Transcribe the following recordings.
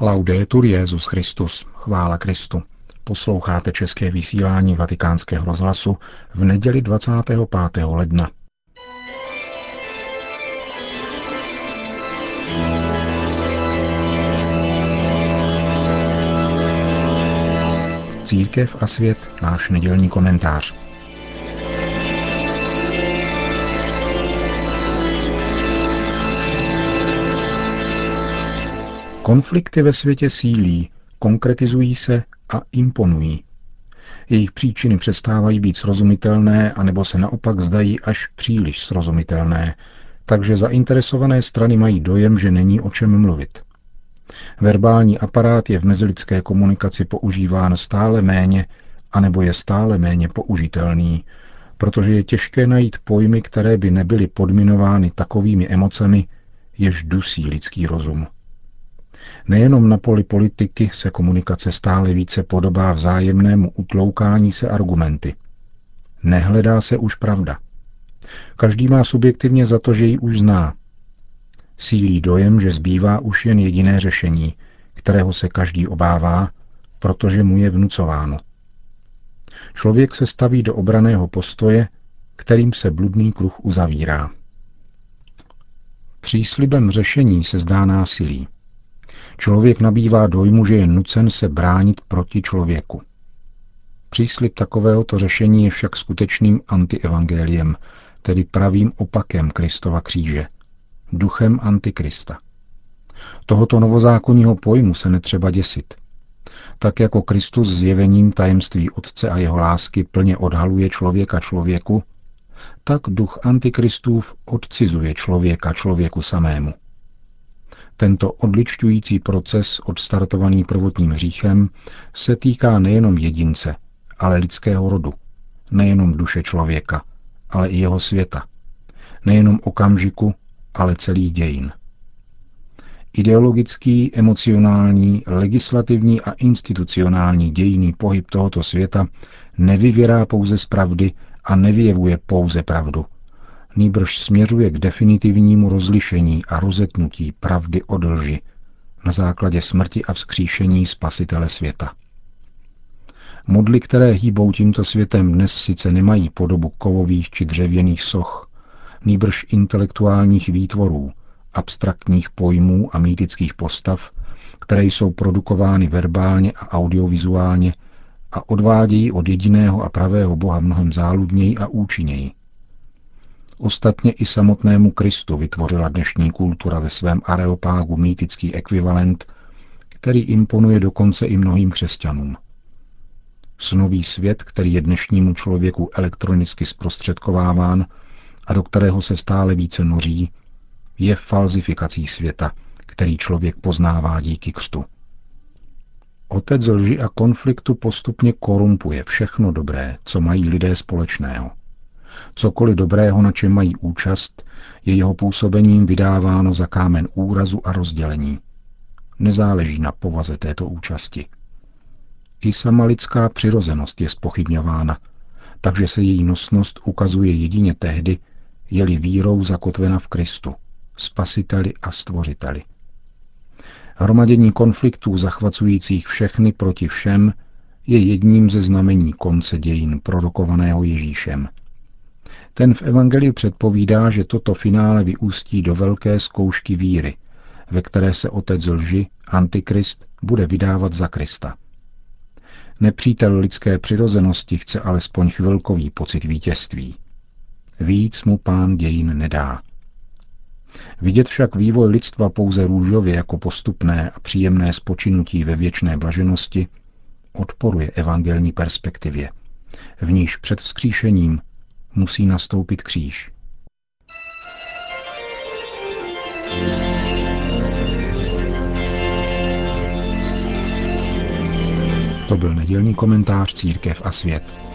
Laudetur Jezus Christus, chvála Kristu. Posloucháte české vysílání Vatikánského rozhlasu v neděli 25. ledna. Církev a svět, náš nedělní komentář. Konflikty ve světě sílí, konkretizují se a imponují. Jejich příčiny přestávají být srozumitelné, anebo se naopak zdají až příliš srozumitelné, takže zainteresované strany mají dojem, že není o čem mluvit. Verbální aparát je v mezilidské komunikaci používán stále méně, anebo je stále méně použitelný, protože je těžké najít pojmy, které by nebyly podminovány takovými emocemi, jež dusí lidský rozum. Nejenom na poli politiky se komunikace stále více podobá vzájemnému utloukání se argumenty. Nehledá se už pravda. Každý má subjektivně za to, že ji už zná. Sílí dojem, že zbývá už jen jediné řešení, kterého se každý obává, protože mu je vnucováno. Člověk se staví do obraného postoje, kterým se bludný kruh uzavírá. Příslibem řešení se zdá násilí. Člověk nabývá dojmu, že je nucen se bránit proti člověku. Příslip takovéhoto řešení je však skutečným antievangeliem, tedy pravým opakem Kristova kříže, duchem antikrista. Tohoto novozákonního pojmu se netřeba děsit. Tak jako Kristus zjevením tajemství Otce a jeho lásky plně odhaluje člověka člověku, tak duch antikristův odcizuje člověka člověku samému. Tento odličťující proces, odstartovaný prvotním hříchem, se týká nejenom jedince, ale lidského rodu, nejenom duše člověka, ale i jeho světa, nejenom okamžiku, ale celý dějin. Ideologický, emocionální, legislativní a institucionální dějný pohyb tohoto světa nevyvěrá pouze z pravdy a nevyjevuje pouze pravdu – nýbrž směřuje k definitivnímu rozlišení a rozetnutí pravdy od lži na základě smrti a vzkříšení Spasitele světa. Modly, které hýbou tímto světem, dnes sice nemají podobu kovových či dřevěných soch, nýbrž intelektuálních výtvorů, abstraktních pojmů a mýtických postav, které jsou produkovány verbálně a audiovizuálně a odvádějí od jediného a pravého Boha mnohem záludněji a účinněji. Ostatně i samotnému Kristu vytvořila dnešní kultura ve svém areopágu mýtický ekvivalent, který imponuje dokonce i mnohým křesťanům. Snový svět, který je dnešnímu člověku elektronicky zprostředkováván a do kterého se stále více noří, je falzifikací světa, který člověk poznává díky křtu. Otec lži a konfliktu postupně korumpuje všechno dobré, co mají lidé společného. Cokoliv dobrého, na čem mají účast, je jeho působením vydáváno za kámen úrazu a rozdělení. Nezáleží na povaze této účasti. I sama lidská přirozenost je spochybňována, takže se její nosnost ukazuje jedině tehdy, je-li vírou zakotvena v Kristu, spasiteli a stvořiteli. Hromadění konfliktů zachvacujících všechny proti všem je jedním ze znamení konce dějin prorokovaného Ježíšem – ten v Evangeliu předpovídá, že toto finále vyústí do velké zkoušky víry, ve které se otec lži, Antikrist, bude vydávat za Krista. Nepřítel lidské přirozenosti chce alespoň chvilkový pocit vítězství. Víc mu pán dějin nedá. Vidět však vývoj lidstva pouze růžově jako postupné a příjemné spočinutí ve věčné blaženosti odporuje evangelní perspektivě, v níž před vzkříšením musí nastoupit kříž. To byl nedělní komentář Církev a svět.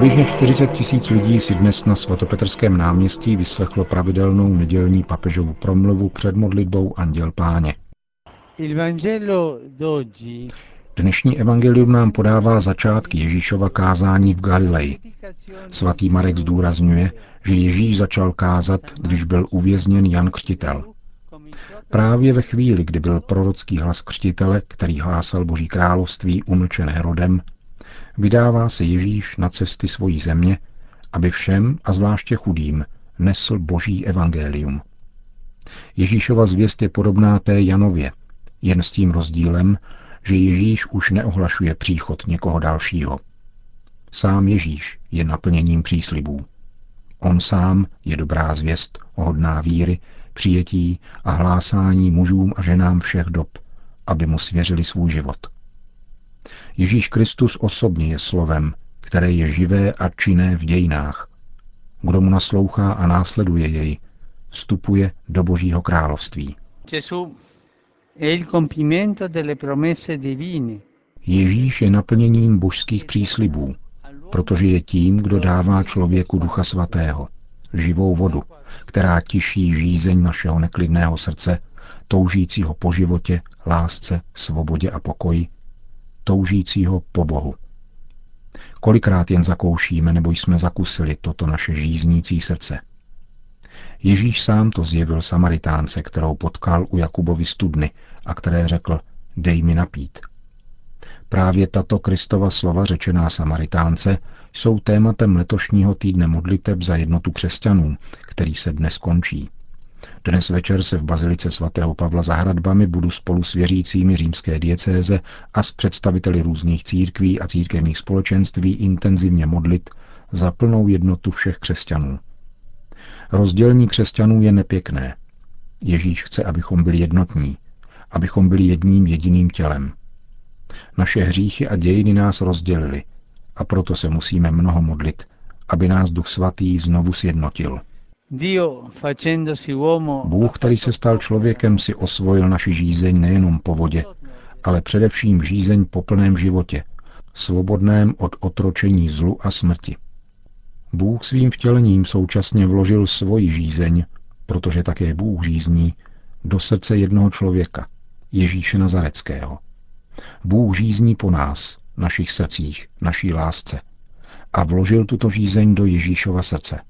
Přibližně 40 tisíc lidí si dnes na svatopetrském náměstí vyslechlo pravidelnou nedělní papežovu promluvu před modlitbou Anděl Páně. Dnešní evangelium nám podává začátky Ježíšova kázání v Galileji. Svatý Marek zdůrazňuje, že Ježíš začal kázat, když byl uvězněn Jan Křtitel. Právě ve chvíli, kdy byl prorocký hlas křtitele, který hlásal Boží království umlčen Herodem, vydává se Ježíš na cesty svojí země, aby všem a zvláště chudým nesl Boží evangelium. Ježíšova zvěst je podobná té Janově, jen s tím rozdílem, že Ježíš už neohlašuje příchod někoho dalšího. Sám Ježíš je naplněním příslibů. On sám je dobrá zvěst, hodná víry, přijetí a hlásání mužům a ženám všech dob, aby mu svěřili svůj život. Ježíš Kristus osobně je slovem, které je živé a činné v dějinách. Kdo mu naslouchá a následuje jej, vstupuje do Božího království. Ježíš je naplněním božských příslibů, protože je tím, kdo dává člověku Ducha Svatého, živou vodu, která tiší žízeň našeho neklidného srdce, toužícího po životě, lásce, svobodě a pokoji, toužícího po Bohu. Kolikrát jen zakoušíme nebo jsme zakusili toto naše žíznící srdce. Ježíš sám to zjevil Samaritánce, kterou potkal u Jakubovy studny a které řekl, dej mi napít. Právě tato Kristova slova řečená Samaritánce jsou tématem letošního týdne modliteb za jednotu křesťanů, který se dnes končí. Dnes večer se v Bazilice svatého Pavla za hradbami budu spolu s věřícími římské diecéze a s představiteli různých církví a církevních společenství intenzivně modlit za plnou jednotu všech křesťanů. Rozdělení křesťanů je nepěkné. Ježíš chce, abychom byli jednotní, abychom byli jedním jediným tělem. Naše hříchy a dějiny nás rozdělili a proto se musíme mnoho modlit, aby nás Duch Svatý znovu sjednotil. Bůh, který se stal člověkem, si osvojil naši žízeň nejenom po vodě, ale především žízeň po plném životě, svobodném od otročení zlu a smrti. Bůh svým vtělením současně vložil svoji žízeň, protože také Bůh žízní, do srdce jednoho člověka, Ježíše Nazareckého. Bůh žízní po nás, našich srdcích, naší lásce a vložil tuto žízeň do Ježíšova srdce.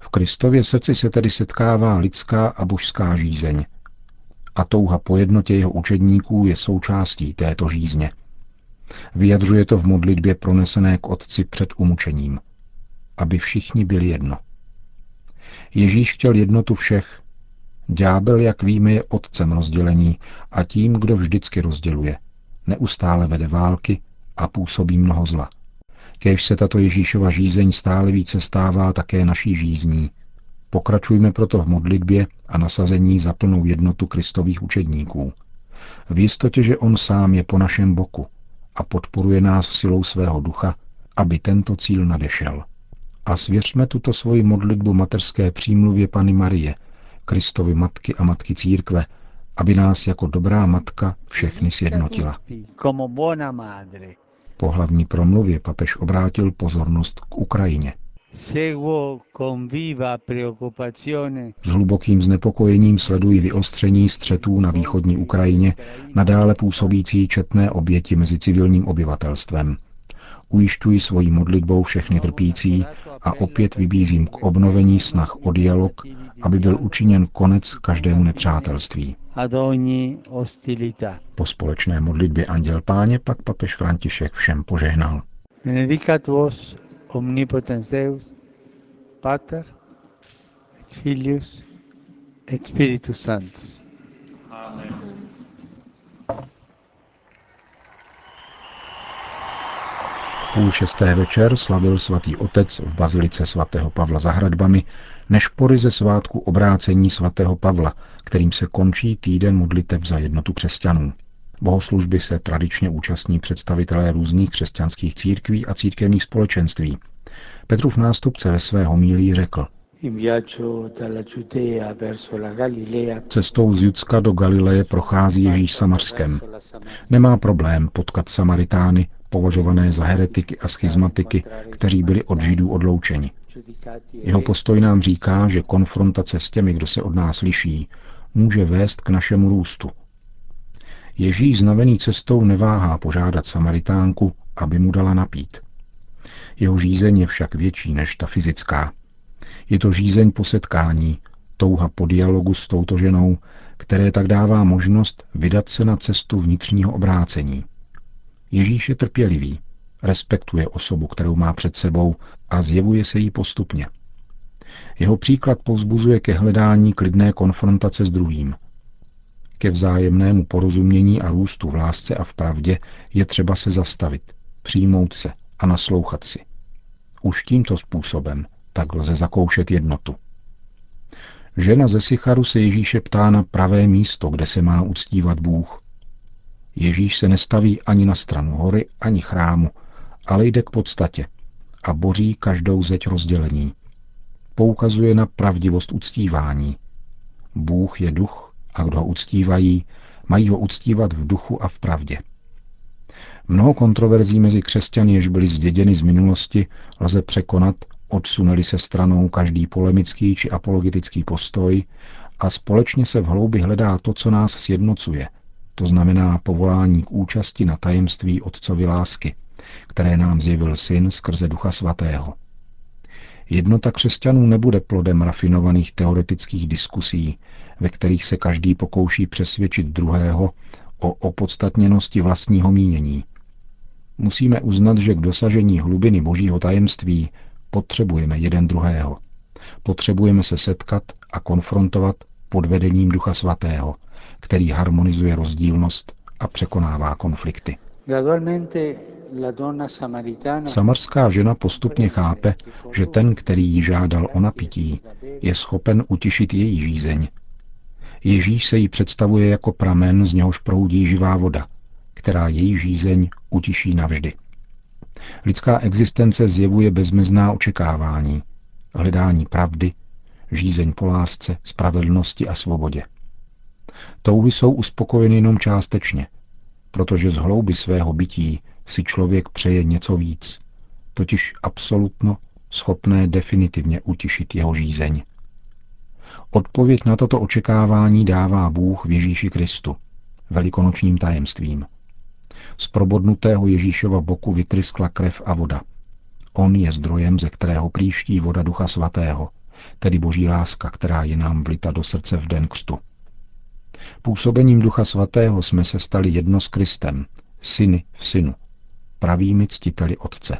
V Kristově srdci se tedy setkává lidská a božská žízeň. A touha po jednotě jeho učedníků je součástí této žízně. Vyjadřuje to v modlitbě pronesené k Otci před umučením. Aby všichni byli jedno. Ježíš chtěl jednotu všech. Ďábel, jak víme, je otcem rozdělení a tím, kdo vždycky rozděluje. Neustále vede války a působí mnoho zla. Kéž se tato Ježíšova žízeň stále více stává také naší žízní. Pokračujme proto v modlitbě a nasazení za plnou jednotu kristových učedníků. V jistotě, že On sám je po našem boku a podporuje nás silou svého ducha, aby tento cíl nadešel. A svěřme tuto svoji modlitbu materské přímluvě Pany Marie, Kristovi matky a matky církve, aby nás jako dobrá matka všechny sjednotila. Po hlavní promluvě papež obrátil pozornost k Ukrajině. S hlubokým znepokojením sledují vyostření střetů na východní Ukrajině, nadále působící četné oběti mezi civilním obyvatelstvem. Ujišťuji svojí modlitbou všechny trpící a opět vybízím k obnovení snah o dialog, aby byl učiněn konec každému nepřátelství. Po společné modlitbě Anděl Páně pak papež František všem požehnal. Benedicat vos omnipotens Deus, Pater, et Filius, et Spiritus Sanctus. Amen. Půl šesté večer slavil svatý otec v bazilice svatého Pavla za hradbami nešpory ze svátku obrácení svatého Pavla, kterým se končí týden modliteb za jednotu křesťanů. Bohoslužby se tradičně účastní představitelé různých křesťanských církví a církevních společenství. Petrův nástupce ve své homílii řekl, Cestou z Judska do Galileje prochází Ježíš Samarskem. Nemá problém potkat Samaritány, považované za heretiky a schizmatiky, kteří byli od židů odloučeni. Jeho postoj nám říká, že konfrontace s těmi, kdo se od nás liší, může vést k našemu růstu. Ježíš znavený cestou neváhá požádat Samaritánku, aby mu dala napít. Jeho žízeň je však větší než ta fyzická. Je to žízeň po setkání, touha po dialogu s touto ženou, které tak dává možnost vydat se na cestu vnitřního obrácení. Ježíš je trpělivý, respektuje osobu, kterou má před sebou a zjevuje se jí postupně. Jeho příklad povzbuzuje ke hledání klidné konfrontace s druhým. Ke vzájemnému porozumění a růstu v lásce a v pravdě je třeba se zastavit, přijmout se a naslouchat si. Už tímto způsobem tak lze zakoušet jednotu. Žena ze Sicharu se Ježíše ptá na pravé místo, kde se má uctívat Bůh. Ježíš se nestaví ani na stranu hory, ani chrámu, ale jde k podstatě a boří každou zeď rozdělení. Poukazuje na pravdivost uctívání. Bůh je duch a kdo ho uctívají, mají ho uctívat v duchu a v pravdě. Mnoho kontroverzí mezi křesťany, jež byly zděděny z minulosti, lze překonat, odsuneli se stranou každý polemický či apologetický postoj a společně se v hloubi hledá to, co nás sjednocuje, to znamená povolání k účasti na tajemství Otcovi lásky, které nám zjevil Syn skrze Ducha Svatého. Jednota křesťanů nebude plodem rafinovaných teoretických diskusí, ve kterých se každý pokouší přesvědčit druhého o opodstatněnosti vlastního mínění. Musíme uznat, že k dosažení hlubiny božího tajemství potřebujeme jeden druhého. Potřebujeme se setkat a konfrontovat pod vedením Ducha Svatého, který harmonizuje rozdílnost a překonává konflikty. Samarská žena postupně chápe, že ten, který ji žádal o napití, je schopen utišit její žízeň. Ježíš se jí představuje jako pramen, z něhož proudí živá voda, která její žízeň utiší navždy. Lidská existence zjevuje bezmezná očekávání, hledání pravdy, žízeň po lásce, spravedlnosti a svobodě. Touhy jsou uspokojeny jenom částečně, protože z hlouby svého bytí si člověk přeje něco víc, totiž absolutno schopné definitivně utišit jeho žízeň. Odpověď na toto očekávání dává Bůh v Ježíši Kristu, velikonočním tajemstvím. Z probodnutého Ježíšova boku vytryskla krev a voda. On je zdrojem, ze kterého příští voda Ducha Svatého, tedy boží láska, která je nám vlita do srdce v den křtu. Působením Ducha Svatého jsme se stali jedno s Kristem, syny v synu, pravými ctiteli Otce.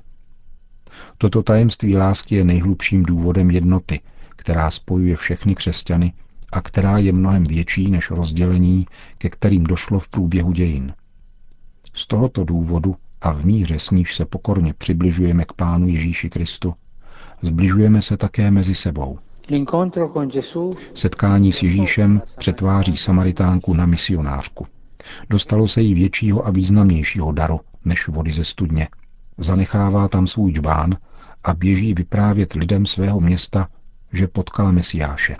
Toto tajemství lásky je nejhlubším důvodem jednoty, která spojuje všechny křesťany a která je mnohem větší než rozdělení, ke kterým došlo v průběhu dějin. Z tohoto důvodu a v míře, s níž se pokorně přibližujeme k Pánu Ježíši Kristu, zbližujeme se také mezi sebou. Setkání s Ježíšem přetváří Samaritánku na misionářku. Dostalo se jí většího a významnějšího daru než vody ze studně. Zanechává tam svůj džbán a běží vyprávět lidem svého města, že potkala Mesiáše.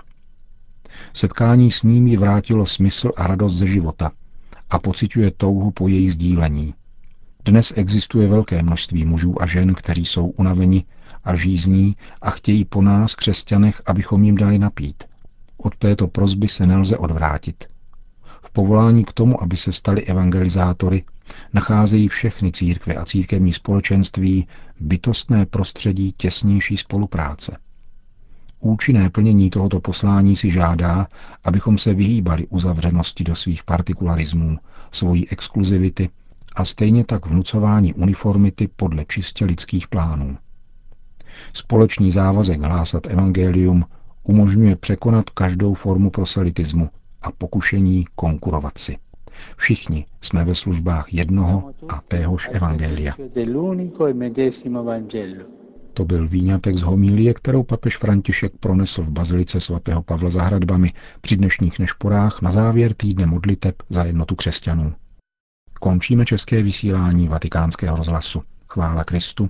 Setkání s ním ji vrátilo smysl a radost ze života a pociťuje touhu po jejich sdílení. Dnes existuje velké množství mužů a žen, kteří jsou unaveni a žízní a chtějí po nás, křesťanech, abychom jim dali napít. Od této prozby se nelze odvrátit. V povolání k tomu, aby se stali evangelizátory, nacházejí všechny církve a církevní společenství bytostné prostředí těsnější spolupráce. Účinné plnění tohoto poslání si žádá, abychom se vyhýbali uzavřenosti do svých partikularismů, svojí exkluzivity a stejně tak vnucování uniformity podle čistě lidských plánů. Společný závazek hlásat evangelium umožňuje překonat každou formu proselitismu a pokušení konkurovat si. Všichni jsme ve službách jednoho a téhož evangelia. To byl výňatek z homílie, kterou papež František pronesl v bazilice svatého Pavla za hradbami při dnešních nešporách na závěr týdne modliteb za jednotu křesťanů. Končíme české vysílání vatikánského rozhlasu. Chvála Kristu.